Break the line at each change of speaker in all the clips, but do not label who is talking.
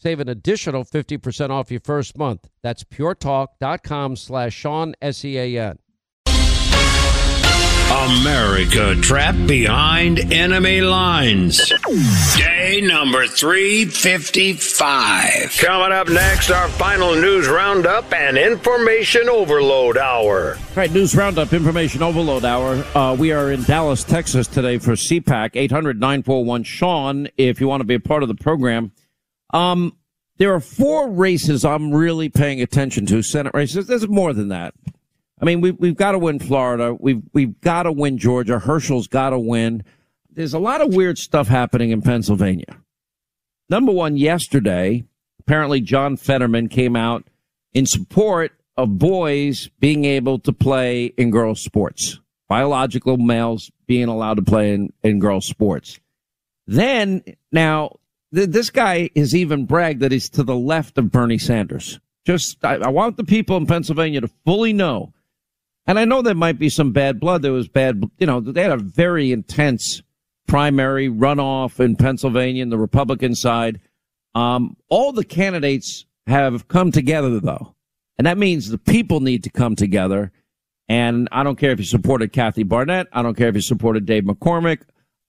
Save an additional 50% off your first month. That's puretalk.com slash Sean, S-E-A-N.
America trapped behind enemy lines. Day number 355. Coming up next, our final news roundup and information overload hour.
All right, news roundup, information overload hour. Uh, we are in Dallas, Texas today for CPAC 800 941 Sean. If you want to be a part of the program, um, there are four races I'm really paying attention to. Senate races. There's more than that. I mean, we, we've got to win Florida. We've, we've got to win Georgia. Herschel's got to win. There's a lot of weird stuff happening in Pennsylvania. Number one, yesterday, apparently John Fetterman came out in support of boys being able to play in girls sports, biological males being allowed to play in, in girls sports. Then now th- this guy has even bragged that he's to the left of Bernie Sanders. Just, I, I want the people in Pennsylvania to fully know and I know there might be some bad blood. There was bad, you know, they had a very intense primary runoff in Pennsylvania in the Republican side. Um, all the candidates have come together though. And that means the people need to come together. And I don't care if you supported Kathy Barnette. I don't care if you supported Dave McCormick.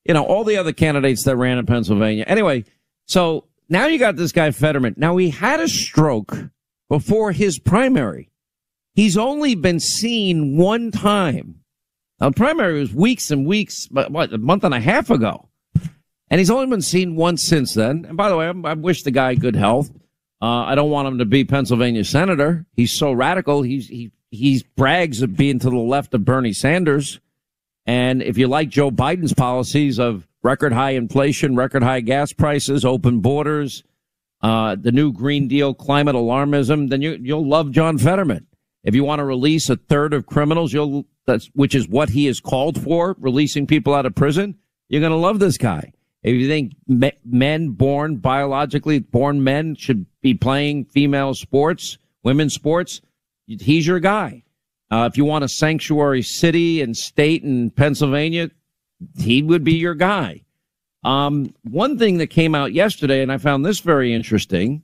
You know, all the other candidates that ran in Pennsylvania. Anyway, so now you got this guy Fetterman. Now he had a stroke before his primary. He's only been seen one time. Now, the primary was weeks and weeks, but what, a month and a half ago. And he's only been seen once since then. And by the way, I, I wish the guy good health. Uh, I don't want him to be Pennsylvania senator. He's so radical. He's, he, he brags of being to the left of Bernie Sanders. And if you like Joe Biden's policies of record high inflation, record high gas prices, open borders, uh, the new Green Deal, climate alarmism, then you, you'll love John Fetterman. If you want to release a third of criminals, you'll, that's, which is what he is called for, releasing people out of prison, you're going to love this guy. If you think me, men born biologically born men should be playing female sports, women's sports, he's your guy. Uh, if you want a sanctuary city and state in Pennsylvania, he would be your guy. Um, one thing that came out yesterday, and I found this very interesting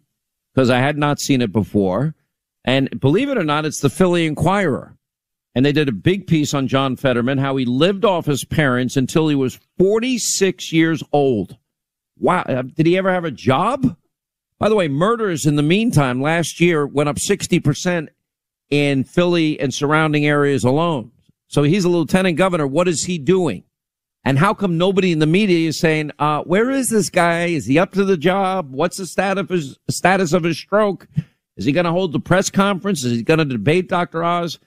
because I had not seen it before. And believe it or not, it's the Philly Inquirer. And they did a big piece on John Fetterman, how he lived off his parents until he was 46 years old. Wow. Uh, did he ever have a job? By the way, murders in the meantime last year went up 60% in Philly and surrounding areas alone. So he's a lieutenant governor. What is he doing? And how come nobody in the media is saying, uh, where is this guy? Is he up to the job? What's the status of his, status of his stroke? Is he going to hold the press conference? Is he going to debate Dr. Oz?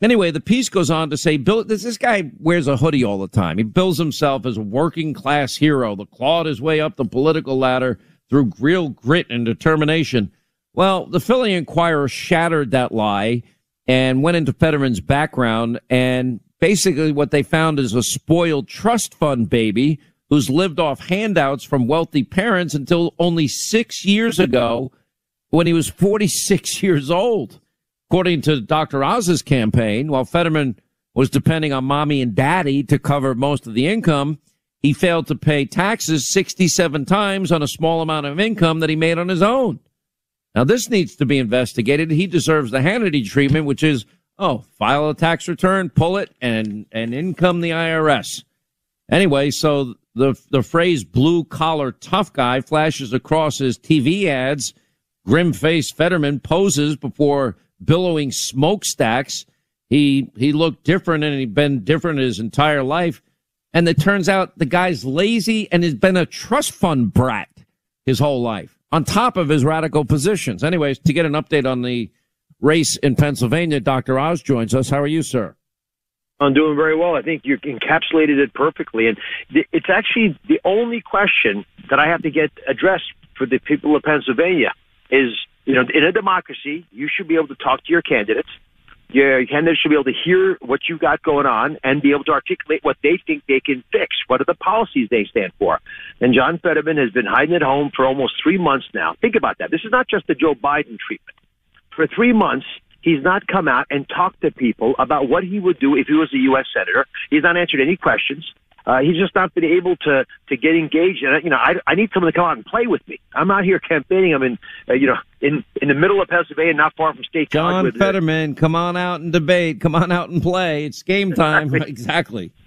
Anyway, the piece goes on to say, Bill, this, this guy wears a hoodie all the time. He bills himself as a working class hero that clawed his way up the political ladder through real grit and determination. Well, the Philly Inquirer shattered that lie and went into Fetterman's background. And basically, what they found is a spoiled trust fund baby who's lived off handouts from wealthy parents until only six years ago when he was 46 years old. According to Dr. Oz's campaign, while Fetterman was depending on mommy and daddy to cover most of the income, he failed to pay taxes 67 times on a small amount of income that he made on his own. Now, this needs to be investigated. He deserves the Hannity treatment, which is, oh, file a tax return, pull it, and, and in come the IRS. Anyway, so the, the phrase blue collar tough guy flashes across his TV ads. Grim faced Fetterman poses before billowing smokestacks. He, he looked different and he'd been different his entire life. And it turns out the guy's lazy and has been a trust fund brat his whole life on top of his radical positions. Anyways, to get an update on the race in Pennsylvania, Dr. Oz joins us. How are you, sir?
I'm doing very well. I think you encapsulated it perfectly. And it's actually the only question that I have to get addressed for the people of Pennsylvania is, you know, in a democracy, you should be able to talk to your candidates your candidates should be able to hear what you've got going on and be able to articulate what they think they can fix. What are the policies they stand for? And John Fetterman has been hiding at home for almost three months now. Think about that. This is not just the Joe Biden treatment. For three months, he's not come out and talked to people about what he would do if he was a U.S. senator. He's not answered any questions. Uh, he's just not been able to to get engaged. And you know, I, I need someone to come out and play with me. I'm out here campaigning. I'm in, uh, you know, in in the middle of Pennsylvania, not far from State
John
College.
John Fetterman, come on out and debate. Come on out and play. It's game time. exactly.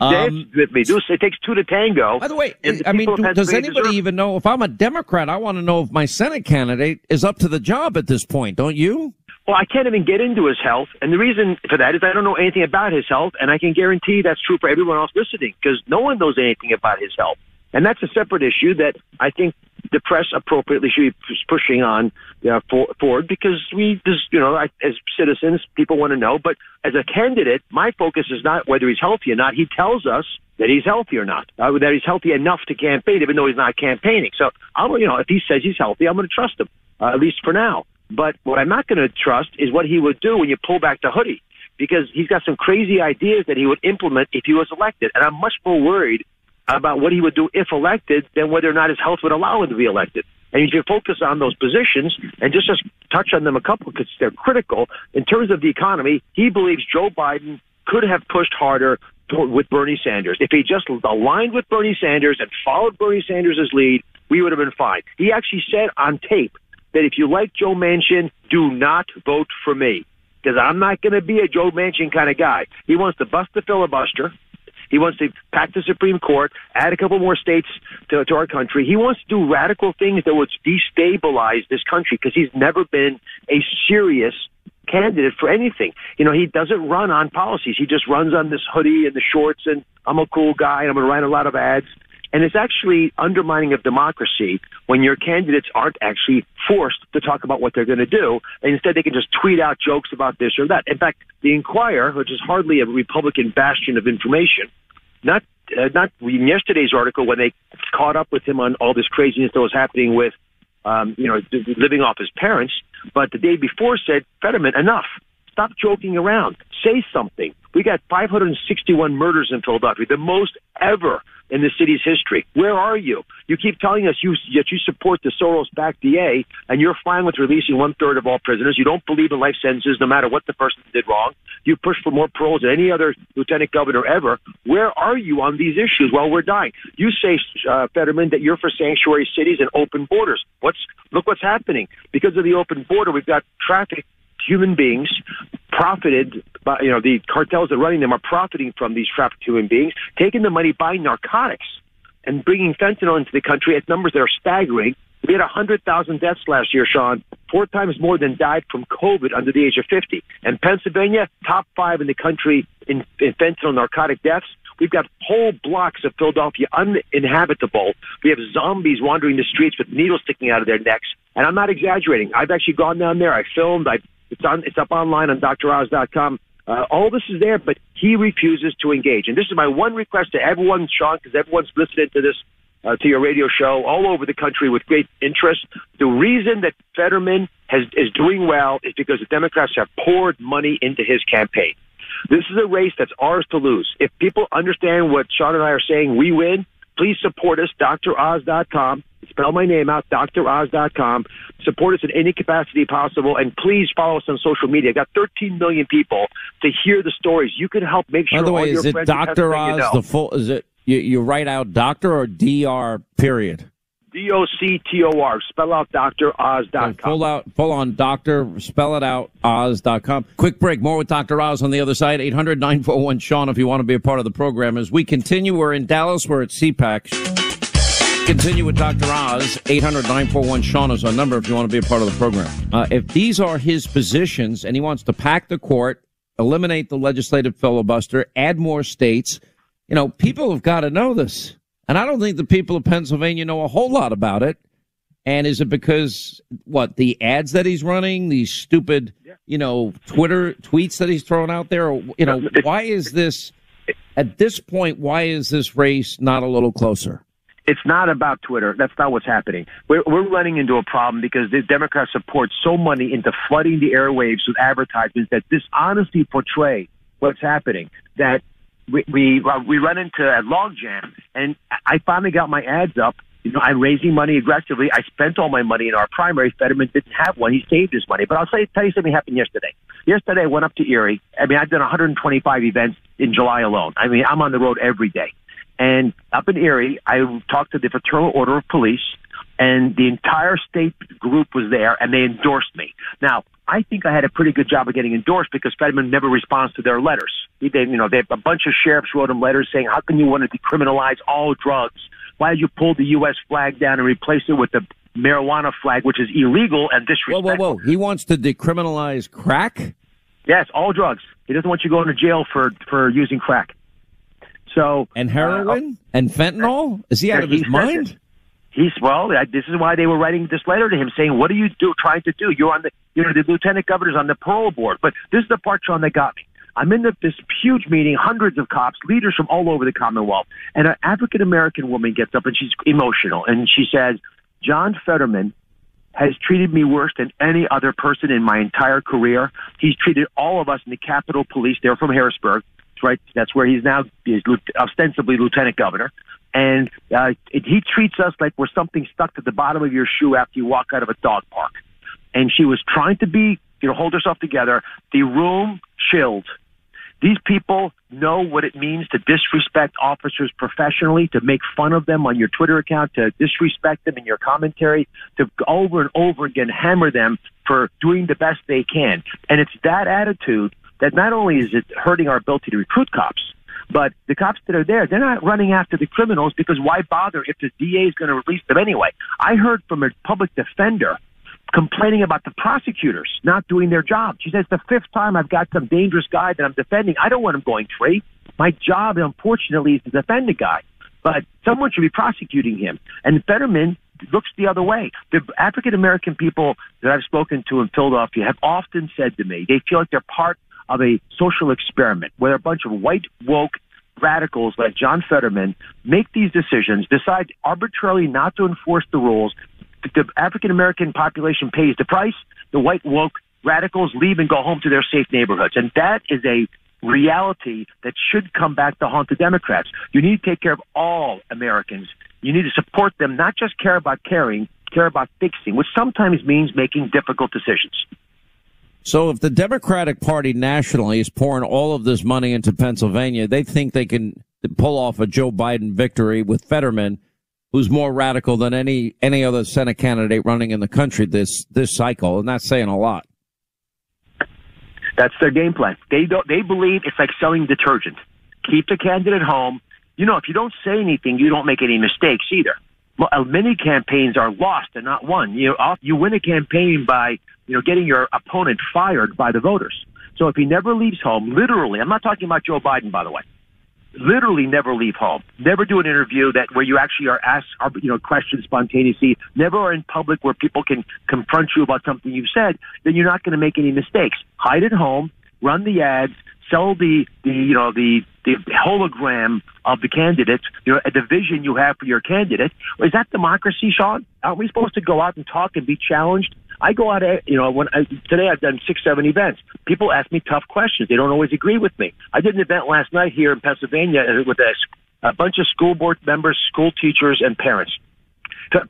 Um, with me. It takes two to tango.
By the way, the I mean, do, does anybody deserve... even know if I'm a Democrat? I want to know if my Senate candidate is up to the job at this point. Don't you?
Well, I can't even get into his health. And the reason for that is I don't know anything about his health. And I can guarantee that's true for everyone else listening because no one knows anything about his health. And that's a separate issue that I think the press appropriately should be pushing on know, for, forward because we just, you know, as citizens, people want to know. But as a candidate, my focus is not whether he's healthy or not. He tells us that he's healthy or not, uh, that he's healthy enough to campaign, even though he's not campaigning. So, I'm, you know, if he says he's healthy, I'm going to trust him, uh, at least for now. But what I'm not going to trust is what he would do when you pull back the hoodie, because he's got some crazy ideas that he would implement if he was elected. And I'm much more worried about what he would do if elected than whether or not his health would allow him to be elected. And you should focus on those positions and just, just touch on them a couple because they're critical. In terms of the economy, he believes Joe Biden could have pushed harder with Bernie Sanders. If he just aligned with Bernie Sanders and followed Bernie Sanders' lead, we would have been fine. He actually said on tape that if you like Joe Manchin, do not vote for me because I'm not going to be a Joe Manchin kind of guy. He wants to bust the filibuster. He wants to pack the Supreme Court, add a couple more states to, to our country. He wants to do radical things that would destabilize this country because he's never been a serious candidate for anything. You know, he doesn't run on policies. He just runs on this hoodie and the shorts and I'm a cool guy and I'm going to write a lot of ads. And it's actually undermining of democracy when your candidates aren't actually forced to talk about what they're going to do. And instead, they can just tweet out jokes about this or that. In fact, the Inquirer, which is hardly a Republican bastion of information, not uh, not in yesterday's article when they caught up with him on all this craziness that was happening with, um, you know, living off his parents, but the day before said, Fetterman, enough. Stop joking around. Say something. We got 561 murders in Philadelphia, the most ever in the city's history. Where are you? You keep telling us you that you support the Soros-backed DA, and you're fine with releasing one third of all prisoners. You don't believe in life sentences, no matter what the person did wrong. You push for more paroles than any other lieutenant governor ever. Where are you on these issues while we're dying? You say, uh, Fetterman, that you're for sanctuary cities and open borders. What's look what's happening because of the open border? We've got traffic human beings profited by, you know, the cartels that are running them are profiting from these trafficked human beings, taking the money, buying narcotics, and bringing fentanyl into the country at numbers that are staggering. We had 100,000 deaths last year, Sean, four times more than died from COVID under the age of 50. And Pennsylvania, top five in the country in, in fentanyl narcotic deaths. We've got whole blocks of Philadelphia uninhabitable. We have zombies wandering the streets with needles sticking out of their necks. And I'm not exaggerating. I've actually gone down there. I filmed. I've it's on. It's up online on DrOz.com. Uh, all this is there, but he refuses to engage. And this is my one request to everyone, Sean, because everyone's listening to this uh, to your radio show all over the country with great interest. The reason that Fetterman has, is doing well is because the Democrats have poured money into his campaign. This is a race that's ours to lose. If people understand what Sean and I are saying, we win. Please support us, droz.com. Spell my name out, droz.com. Support us in any capacity possible, and please follow us on social media. I've got 13 million people to hear the stories. You can help make sure.
By the way,
is
it Dr. Oz
know.
the full? Is it you, you write out Doctor or Dr. Period?
D O C T O R. Spell out
droz.com. Pull out, pull on doctor, spell it out, Oz.com. Quick break. More with Dr. Oz on the other side. 800 941 Sean if you want to be a part of the program. As we continue, we're in Dallas. We're at CPAC. Continue with Dr. Oz. 800 941 Sean is our number if you want to be a part of the program. Uh, if these are his positions and he wants to pack the court, eliminate the legislative filibuster, add more states, you know, people have got to know this. And I don't think the people of Pennsylvania know a whole lot about it. And is it because what the ads that he's running, these stupid, you know, Twitter tweets that he's throwing out there? Or, you know, why is this at this point? Why is this race not a little closer?
It's not about Twitter. That's not what's happening. We're, we're running into a problem because the Democrats support so money into flooding the airwaves with advertisements that dishonestly portray what's happening. That we we, uh, we run into a logjam, and I finally got my ads up. You know, I'm raising money aggressively. I spent all my money in our primary. Fetterman didn't have one. He saved his money. But I'll say, tell you something happened yesterday. Yesterday, I went up to Erie. I mean, I've done 125 events in July alone. I mean, I'm on the road every day. And up in Erie, I talked to the Fraternal Order of Police, and the entire state group was there, and they endorsed me. Now, I think I had a pretty good job of getting endorsed because Fetterman never responds to their letters. They, you know, they a bunch of sheriffs wrote him letters saying, "How can you want to decriminalize all drugs? Why did you pull the U.S. flag down and replace it with the marijuana flag, which is illegal and disrespectful?"
Whoa, whoa, whoa! He wants to decriminalize crack.
Yes, all drugs. He doesn't want you going to jail for for using crack. So
and heroin uh, and fentanyl. Is he out of his mind? It.
He's well. This is why they were writing this letter to him, saying, "What are you do trying to do? You're on the, you know, the lieutenant governor's on the parole board." But this is the part, Sean, that got me. I'm in the, this huge meeting, hundreds of cops, leaders from all over the Commonwealth, and an African American woman gets up and she's emotional, and she says, "John Fetterman has treated me worse than any other person in my entire career. He's treated all of us in the Capitol Police. They're from Harrisburg." Right, that's where he's now is ostensibly lieutenant governor and uh, it, he treats us like we're something stuck to the bottom of your shoe after you walk out of a dog park. And she was trying to be, you know, hold herself together. The room chilled. These people know what it means to disrespect officers professionally, to make fun of them on your Twitter account, to disrespect them in your commentary, to over and over again hammer them for doing the best they can. And it's that attitude that not only is it hurting our ability to recruit cops, but the cops that are there, they're not running after the criminals because why bother if the DA is going to release them anyway? I heard from a public defender complaining about the prosecutors not doing their job. She says the fifth time I've got some dangerous guy that I'm defending. I don't want him going free. My job, unfortunately, is to defend the guy. But someone should be prosecuting him. And Fetterman looks the other way. The African American people that I've spoken to in Philadelphia have often said to me they feel like they're part of a social experiment where a bunch of white woke radicals like John Fetterman make these decisions, decide arbitrarily not to enforce the rules. The African American population pays the price. The white woke radicals leave and go home to their safe neighborhoods. And that is a reality that should come back to haunt the Democrats. You need to take care of all Americans. You need to support them, not just care about caring, care about fixing, which sometimes means making difficult decisions.
So if the Democratic Party nationally is pouring all of this money into Pennsylvania, they think they can pull off a Joe Biden victory with Fetterman, who's more radical than any any other Senate candidate running in the country this this cycle, and that's saying a lot.
That's their game plan. They don't. They believe it's like selling detergent. Keep the candidate home. You know, if you don't say anything, you don't make any mistakes either. Well, many campaigns are lost and not won. You know, you win a campaign by you know, getting your opponent fired by the voters. So if he never leaves home, literally, I'm not talking about Joe Biden, by the way, literally never leave home, never do an interview that where you actually are asked, are, you know, questions spontaneously, never are in public where people can confront you about something you've said, then you're not going to make any mistakes. Hide at home, run the ads, sell the, the you know the the hologram of the candidate, you know, the vision you have for your candidate. Is that democracy, Sean? Aren't we supposed to go out and talk and be challenged? I go out, eh, you know, when I, today I've done six, seven events. People ask me tough questions. They don't always agree with me. I did an event last night here in Pennsylvania uh, with a, a bunch of school board members, school teachers, and parents.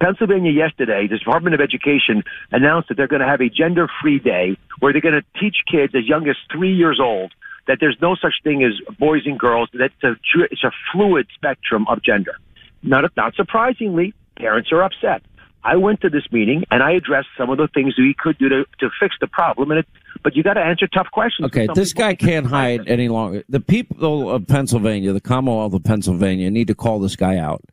Pennsylvania yesterday, the Department of Education announced that they're going to have a gender-free day where they're going to teach kids as young as three years old that there's no such thing as boys and girls. That it's a, it's a fluid spectrum of gender. Not, not surprisingly, parents are upset. I went to this meeting and I addressed some of the things we could do to, to fix the problem. And it, but you got to answer tough questions.
Okay, this guy can't hide any longer. The people of Pennsylvania, the Commonwealth of Pennsylvania, need to call this guy out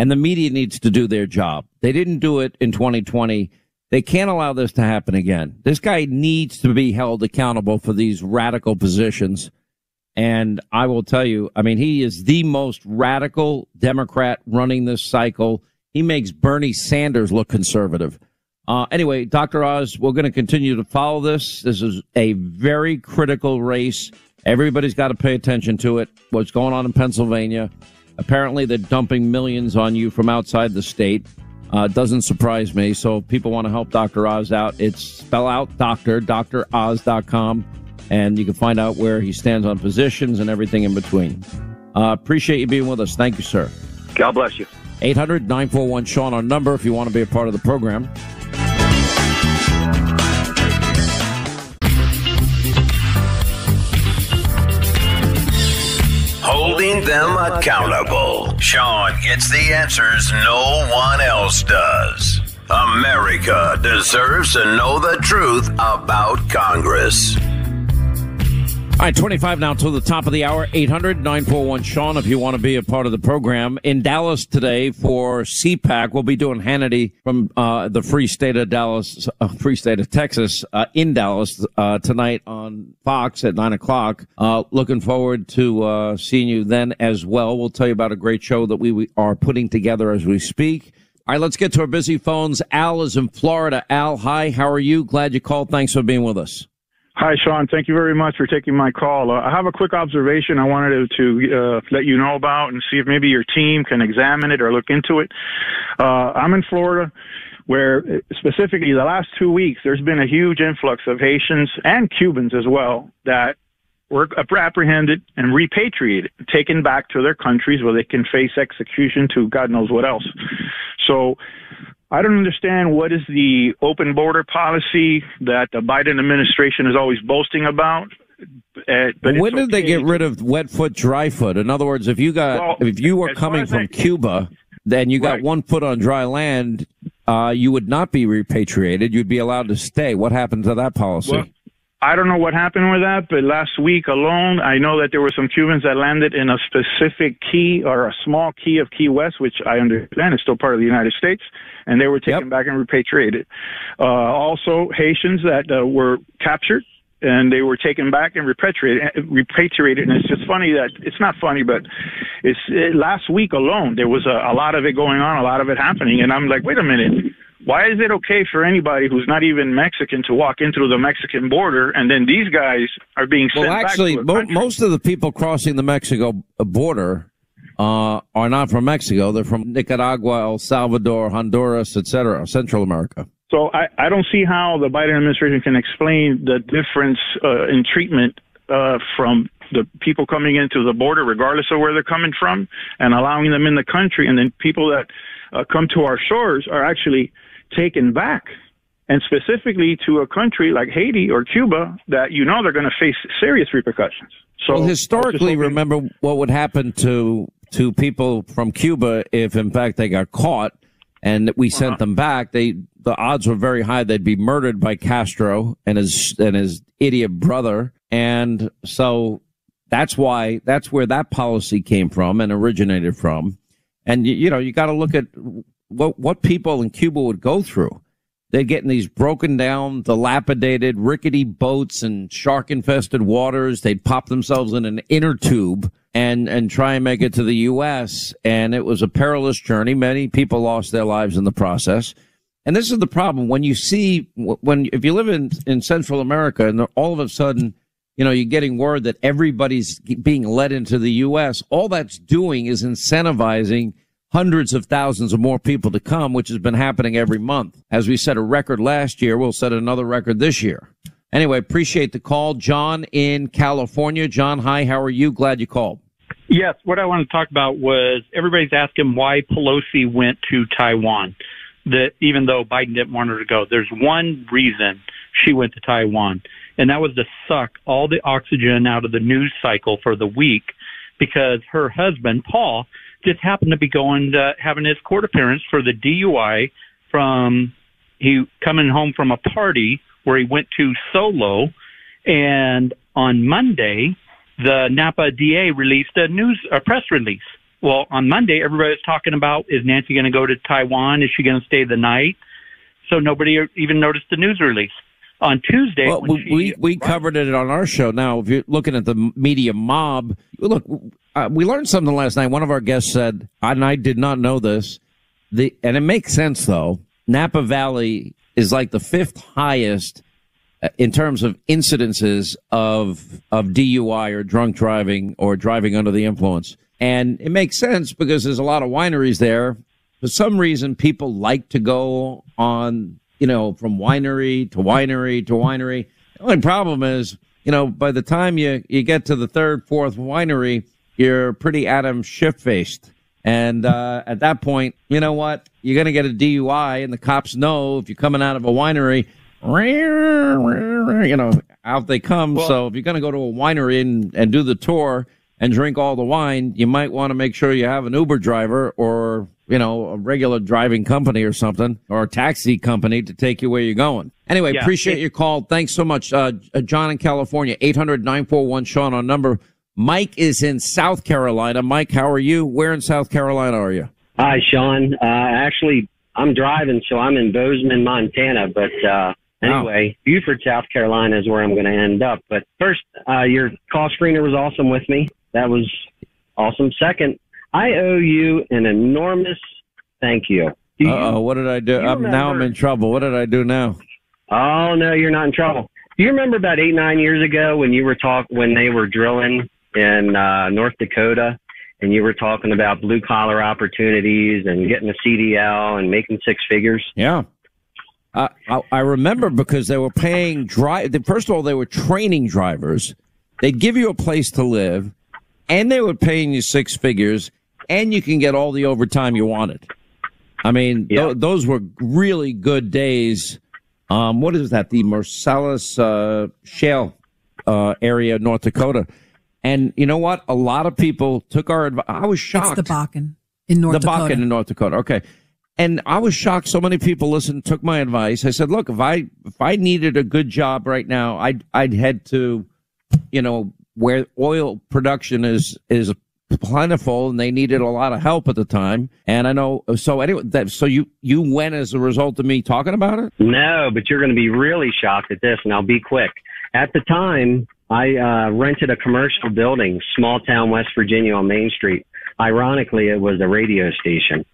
and the media needs to do their job. They didn't do it in 2020. They can't allow this to happen again. This guy needs to be held accountable for these radical positions. And I will tell you, I mean, he is the most radical Democrat running this cycle. He makes Bernie Sanders look conservative. Uh, anyway, Dr. Oz, we're going to continue to follow this. This is a very critical race. Everybody's got to pay attention to it. What's going on in Pennsylvania? Apparently, they're dumping millions on you from outside the state. Uh, doesn't surprise me. So if people want to help Dr. Oz out, it's spell out doctor, droz.com, and you can find out where he stands on positions and everything in between. Uh, appreciate you being with us. Thank you, sir.
God bless you.
800 941 Sean, our number if you want to be a part of the program.
Holding them accountable. Sean gets the answers no one else does. America deserves to know the truth about Congress.
All right, 25 now to the top of the hour, 800 941 Sean, if you want to be a part of the program. In Dallas today for CPAC, we'll be doing Hannity from uh, the free state of Dallas, uh, free state of Texas, uh, in Dallas uh, tonight on Fox at 9 o'clock. Uh, looking forward to uh, seeing you then as well. We'll tell you about a great show that we are putting together as we speak. All right, let's get to our busy phones. Al is in Florida. Al, hi, how are you? Glad you called. Thanks for being with us.
Hi, Sean. Thank you very much for taking my call. Uh, I have a quick observation I wanted to, to uh, let you know about and see if maybe your team can examine it or look into it. Uh, I'm in Florida where uh, specifically the last two weeks there's been a huge influx of Haitians and Cubans as well that were apprehended and repatriated, taken back to their countries where they can face execution to God knows what else. So I don't understand what is the open border policy that the Biden administration is always boasting about.
Uh, but when did okay. they get rid of wet foot, dry foot? In other words, if you got well, if you were coming from Cuba, then you got right. one foot on dry land, uh, you would not be repatriated. You'd be allowed to stay. What happened to that policy?
Well, I don't know what happened with that, but last week alone, I know that there were some Cubans that landed in a specific key or a small key of Key West, which I understand is still part of the United States, and they were taken yep. back and repatriated. Uh, also, Haitians that uh, were captured and they were taken back and repatriated. Repatriated, and it's just funny that it's not funny, but it's it, last week alone there was a, a lot of it going on, a lot of it happening, and I'm like, wait a minute why is it okay for anybody who's not even Mexican to walk in through the Mexican border, and then these guys are being sent
well, actually,
mo-
most of the people crossing the Mexico border uh, are not from Mexico. They're from Nicaragua, El Salvador, Honduras, etc., Central America.
So I, I don't see how the Biden administration can explain the difference uh, in treatment uh, from the people coming into the border, regardless of where they're coming from, and allowing them in the country, and then people that uh, come to our shores are actually taken back and specifically to a country like Haiti or Cuba that you know they're going to face serious repercussions.
So well, historically, remember what would happen to to people from Cuba if, in fact, they got caught and we sent uh-huh. them back. They the odds were very high they'd be murdered by Castro and his and his idiot brother, and so that's why that's where that policy came from and originated from. And you, you know, you got to look at what what people in Cuba would go through. They'd get in these broken down, dilapidated, rickety boats and shark infested waters. They'd pop themselves in an inner tube and and try and make it to the U.S. And it was a perilous journey. Many people lost their lives in the process. And this is the problem when you see when if you live in in Central America and all of a sudden you know, you're getting word that everybody's being led into the U.S. All that's doing is incentivizing hundreds of thousands of more people to come, which has been happening every month. As we set a record last year, we'll set another record this year. Anyway, appreciate the call. John in California. John, hi, how are you? Glad you called.
Yes, what I want to talk about was everybody's asking why Pelosi went to Taiwan. That even though Biden didn't want her to go, there's one reason she went to Taiwan, and that was to suck all the oxygen out of the news cycle for the week because her husband, Paul, just happened to be going to having his court appearance for the DUI from he coming home from a party where he went to solo and on Monday the Napa DA released a news a press release. Well, on Monday everybody was talking about is Nancy going to go to Taiwan? Is she going to stay the night? So nobody even noticed the news release. On Tuesday,
well, we
she,
we covered it on our show. Now, if you're looking at the media mob, look, uh, we learned something last night. One of our guests said, and I did not know this. The and it makes sense though. Napa Valley is like the fifth highest uh, in terms of incidences of of DUI or drunk driving or driving under the influence. And it makes sense because there's a lot of wineries there. For some reason, people like to go on, you know, from winery to winery to winery. The only problem is, you know, by the time you, you get to the third, fourth winery, you're pretty Adam Schiff faced. And uh, at that point, you know what? You're going to get a DUI, and the cops know if you're coming out of a winery, you know, out they come. Well, so if you're going to go to a winery and, and do the tour and drink all the wine, you might want to make sure you have an Uber driver or, you know, a regular driving company or something or a taxi company to take you where you're going. Anyway, yeah, appreciate it, your call. Thanks so much. Uh, John in California, 800 941 Sean on number Mike is in South Carolina. Mike, how are you? Where in South Carolina are you?
Hi, Sean. Uh, actually, I'm driving, so I'm in Bozeman, Montana. But uh, anyway, wow. Beaufort, South Carolina is where I'm going to end up. But first, uh, your call screener was awesome with me. That was awesome. Second, I owe you an enormous thank you.
Oh, what did I do? I'm, now I'm in trouble. What did I do now?
Oh no, you're not in trouble. Do you remember about eight nine years ago when you were talk when they were drilling in uh, North Dakota, and you were talking about blue collar opportunities and getting a CDL and making six figures.
Yeah. Uh, I, I remember because they were paying drive. First of all, they were training drivers. They'd give you a place to live, and they were paying you six figures, and you can get all the overtime you wanted. I mean, yeah. th- those were really good days. Um, what is that? The Marcellus uh, Shale uh, area, North Dakota. And you know what? A lot of people took our advice. I was shocked.
It's the Bakken in North
the
Dakota.
The Bakken in North Dakota. Okay. And I was shocked. So many people listened, took my advice. I said, look, if I, if I needed a good job right now, I'd, I'd head to, you know, where oil production is, is plentiful and they needed a lot of help at the time. And I know, so anyway, that, so you, you went as a result of me talking about it?
No, but you're going to be really shocked at this and I'll be quick. At the time, I uh, rented a commercial building, small town West Virginia on Main Street. Ironically, it was a radio station.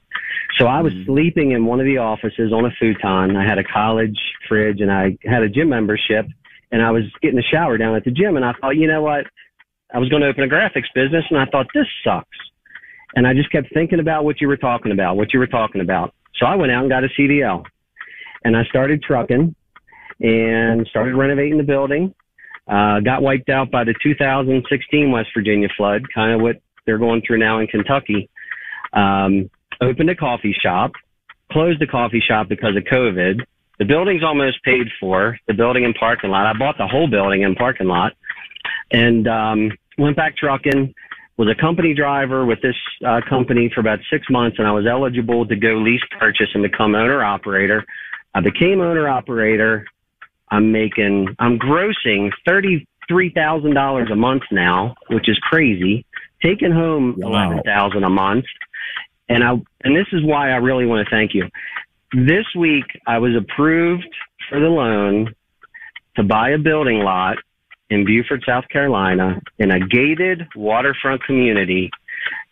So I was mm-hmm. sleeping in one of the offices on a futon. I had a college fridge and I had a gym membership and I was getting a shower down at the gym and I thought, you know what? I was going to open a graphics business and I thought this sucks. And I just kept thinking about what you were talking about, what you were talking about. So I went out and got a CDL and I started trucking and started renovating the building uh, got wiped out by the 2016 West Virginia flood, kind of what they're going through now in Kentucky. Um, opened a coffee shop, closed the coffee shop because of COVID. The building's almost paid for, the building and parking lot. I bought the whole building and parking lot and um, went back trucking. Was a company driver with this uh, company for about six months, and I was eligible to go lease purchase and become owner operator. I became owner operator I'm making, I'm grossing $33,000 a month now, which is crazy. Taking home wow. 11,000 a month. And I, and this is why I really want to thank you. This week I was approved for the loan to buy a building lot in Beaufort, South Carolina in a gated waterfront community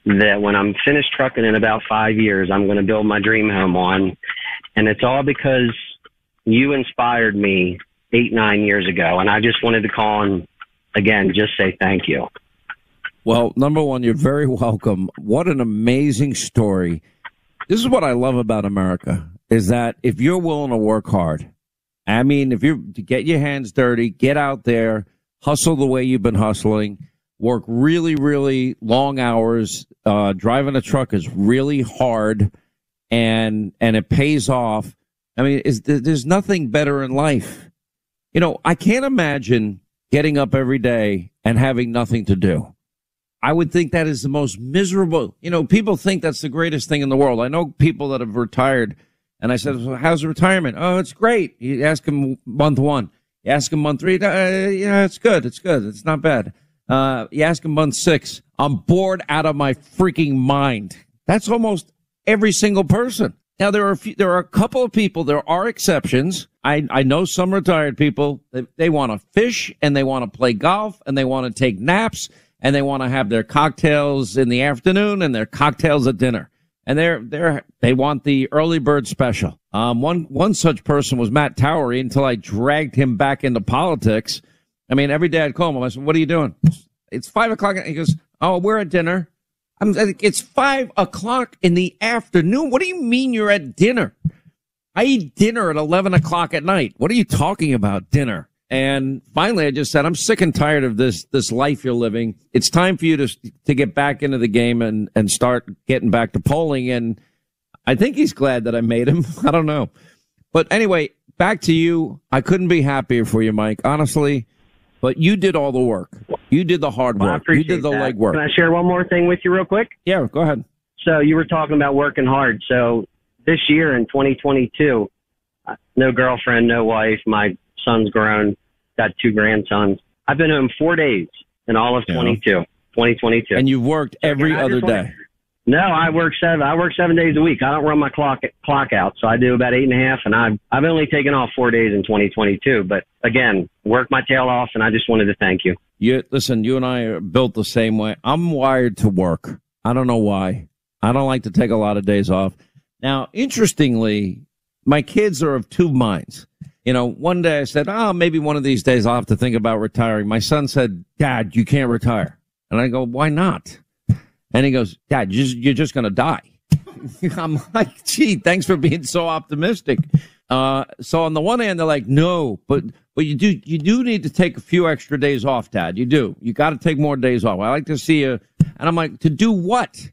that when I'm finished trucking in about five years, I'm going to build my dream home on. And it's all because you inspired me eight, nine years ago. And I just wanted to call and again, just say thank you.
Well, number one, you're very welcome. What an amazing story. This is what I love about America is that if you're willing to work hard, I mean, if you get your hands dirty, get out there, hustle the way you've been hustling, work really, really long hours. Uh, driving a truck is really hard and, and it pays off. I mean, is, there's nothing better in life. You know, I can't imagine getting up every day and having nothing to do. I would think that is the most miserable. You know, people think that's the greatest thing in the world. I know people that have retired, and I said, well, "How's retirement?" Oh, it's great. You ask them month one. You ask them month three. Uh, yeah, it's good. It's good. It's not bad. Uh, you ask them month six. I'm bored out of my freaking mind. That's almost every single person. Now there are a few, there are a couple of people. There are exceptions. I I know some retired people. They, they want to fish and they want to play golf and they want to take naps and they want to have their cocktails in the afternoon and their cocktails at dinner. And they're, they're, they want the early bird special. Um, one, one such person was Matt Towery until I dragged him back into politics. I mean, every day I'd call him. I said, what are you doing? It's five o'clock. He goes, Oh, we're at dinner. I'm like, it's five o'clock in the afternoon. What do you mean you're at dinner? I eat dinner at 11 o'clock at night. What are you talking about dinner? And finally, I just said, I'm sick and tired of this, this life you're living. It's time for you to, to get back into the game and, and start getting back to polling. And I think he's glad that I made him. I don't know. But anyway, back to you. I couldn't be happier for you, Mike, honestly. But you did all the work. You did the hard work.
Well,
you did the
that.
legwork.
Can I share one more thing with you real quick?
Yeah, go ahead.
So you were talking about working hard. So this year in 2022, uh, no girlfriend, no wife. My son's grown got two grandsons. I've been home four days in all of 22, 2022.
And you've worked every other day.
No, I work seven. I work seven days a week. I don't run my clock clock out, so I do about eight and a half. And I've I've only taken off four days in 2022. But again, work my tail off, and I just wanted to thank you.
You listen. You and I are built the same way. I'm wired to work. I don't know why. I don't like to take a lot of days off. Now, interestingly, my kids are of two minds you know, one day I said, oh, maybe one of these days I'll have to think about retiring. My son said, Dad, you can't retire. And I go, why not? And he goes, Dad, you're just, going to die. I'm like, gee, thanks for being so optimistic. Uh, so on the one hand, they're like, no, but, but you do, you do need to take a few extra days off, Dad. You do. You got to take more days off. I like to see you. And I'm like, to do what?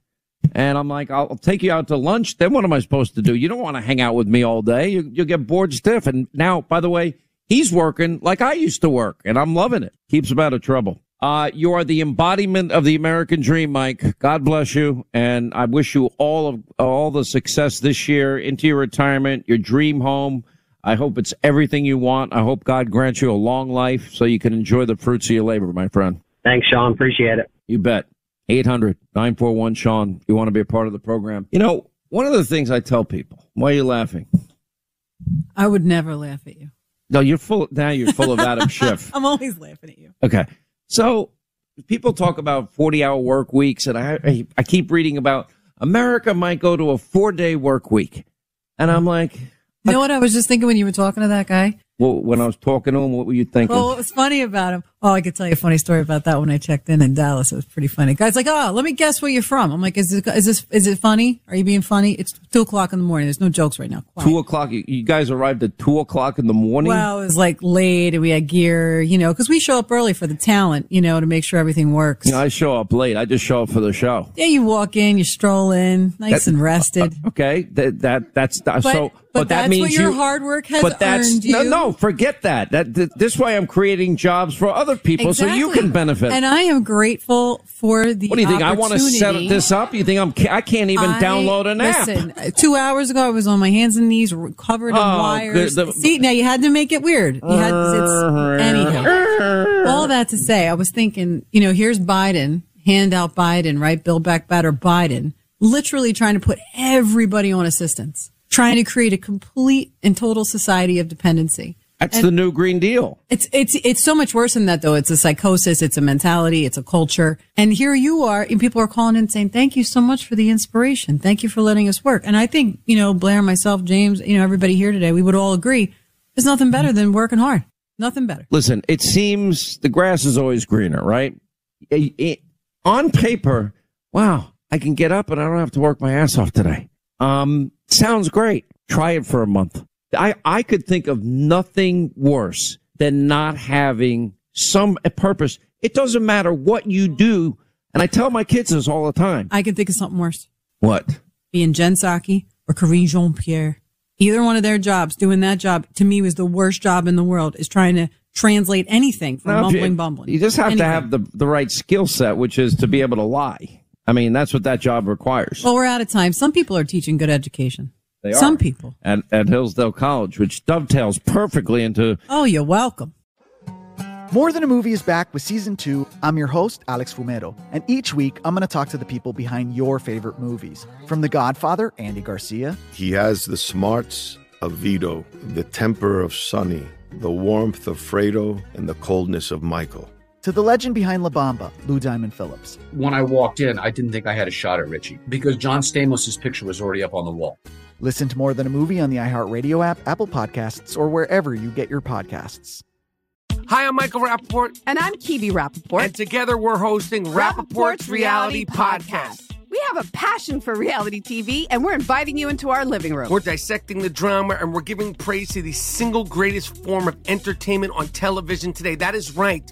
And I'm like, I'll take you out to lunch. Then what am I supposed to do? You don't want to hang out with me all day. You, will get bored stiff. And now, by the way, he's working like I used to work and I'm loving it. Keeps him out of trouble. Uh, you are the embodiment of the American dream, Mike. God bless you. And I wish you all of all the success this year into your retirement, your dream home. I hope it's everything you want. I hope God grants you a long life so you can enjoy the fruits of your labor, my friend.
Thanks, Sean. Appreciate it.
You bet. 800 941 Sean. You want to be a part of the program. You know, one of the things I tell people, why are you laughing?
I would never laugh at you.
No, you're full. Now you're full of Adam Schiff.
I'm always laughing at you.
Okay. So people talk about 40 hour work weeks, and I, I keep reading about America might go to a four day work week. And I'm like,
you know what I was just thinking when you were talking to that guy?
Well, when I was talking to him, what were you thinking?
Well, what was funny about him? Oh, I could tell you a funny story about that when I checked in in Dallas. It was pretty funny. Guy's like, oh, let me guess where you're from. I'm like, is this, is this, is it funny? Are you being funny? It's two o'clock in the morning. There's no jokes right now.
Quiet. Two o'clock. You guys arrived at two o'clock in the morning?
Well, it was like late and we had gear, you know, cause we show up early for the talent, you know, to make sure everything works.
You know, I show up late. I just show up for the show.
Yeah, you walk in, you stroll in, nice that, and rested.
Uh, okay. That, that, that's,
but,
so,
but, but that means your you, hard work has
but that's,
earned you.
No, no, forget that. That, that this way I'm creating jobs for other people exactly. so you can benefit.
And I am grateful for the.
What do you think? I want to set this up. You think I'm? I can't even I, download an
listen, app. Two hours ago, I was on my hands and knees, covered in oh, wires. The, the, See, now you had to make it weird. You had it's, anyhow. all that to say, I was thinking, you know, here's Biden, hand out Biden, right? Build back better Biden, literally trying to put everybody on assistance, trying to create a complete and total society of dependency.
That's and the new Green Deal.
It's it's it's so much worse than that though. It's a psychosis, it's a mentality, it's a culture. And here you are, and people are calling in saying, "Thank you so much for the inspiration. Thank you for letting us work." And I think you know Blair, myself, James, you know everybody here today, we would all agree there's nothing better than working hard. Nothing better.
Listen, it seems the grass is always greener, right? It, it, on paper, wow, I can get up and I don't have to work my ass off today. Um, sounds great. Try it for a month. I, I could think of nothing worse than not having some purpose. It doesn't matter what you do. And I tell my kids this all the time.
I can think of something worse.
What?
Being Jen Psaki or Karine Jean Pierre. Either one of their jobs, doing that job, to me was the worst job in the world, is trying to translate anything from no, mumbling,
you,
bumbling.
You just have
anything.
to have the, the right skill set, which is to be able to lie. I mean, that's what that job requires.
Well, we're out of time. Some people are teaching good education.
They
Some
are.
people.
At, at Hillsdale College, which dovetails perfectly into.
Oh, you're welcome.
More Than a Movie is back with season two. I'm your host, Alex Fumero, and each week I'm going to talk to the people behind your favorite movies. From The Godfather, Andy Garcia.
He has the smarts of Vito, the temper of Sonny, the warmth of Fredo, and the coldness of Michael.
To the legend behind La Bamba, Lou Diamond Phillips.
When I walked in, I didn't think I had a shot at Richie because John Stamos' picture was already up on the wall.
Listen to More Than a Movie on the iHeartRadio app, Apple Podcasts, or wherever you get your podcasts.
Hi, I'm Michael Rapaport.
And I'm Kibi Rapaport.
And together we're hosting Rapaport's, Rapaport's Reality, Reality Podcast. Podcast.
We have a passion for reality TV, and we're inviting you into our living room.
We're dissecting the drama, and we're giving praise to the single greatest form of entertainment on television today. That is right.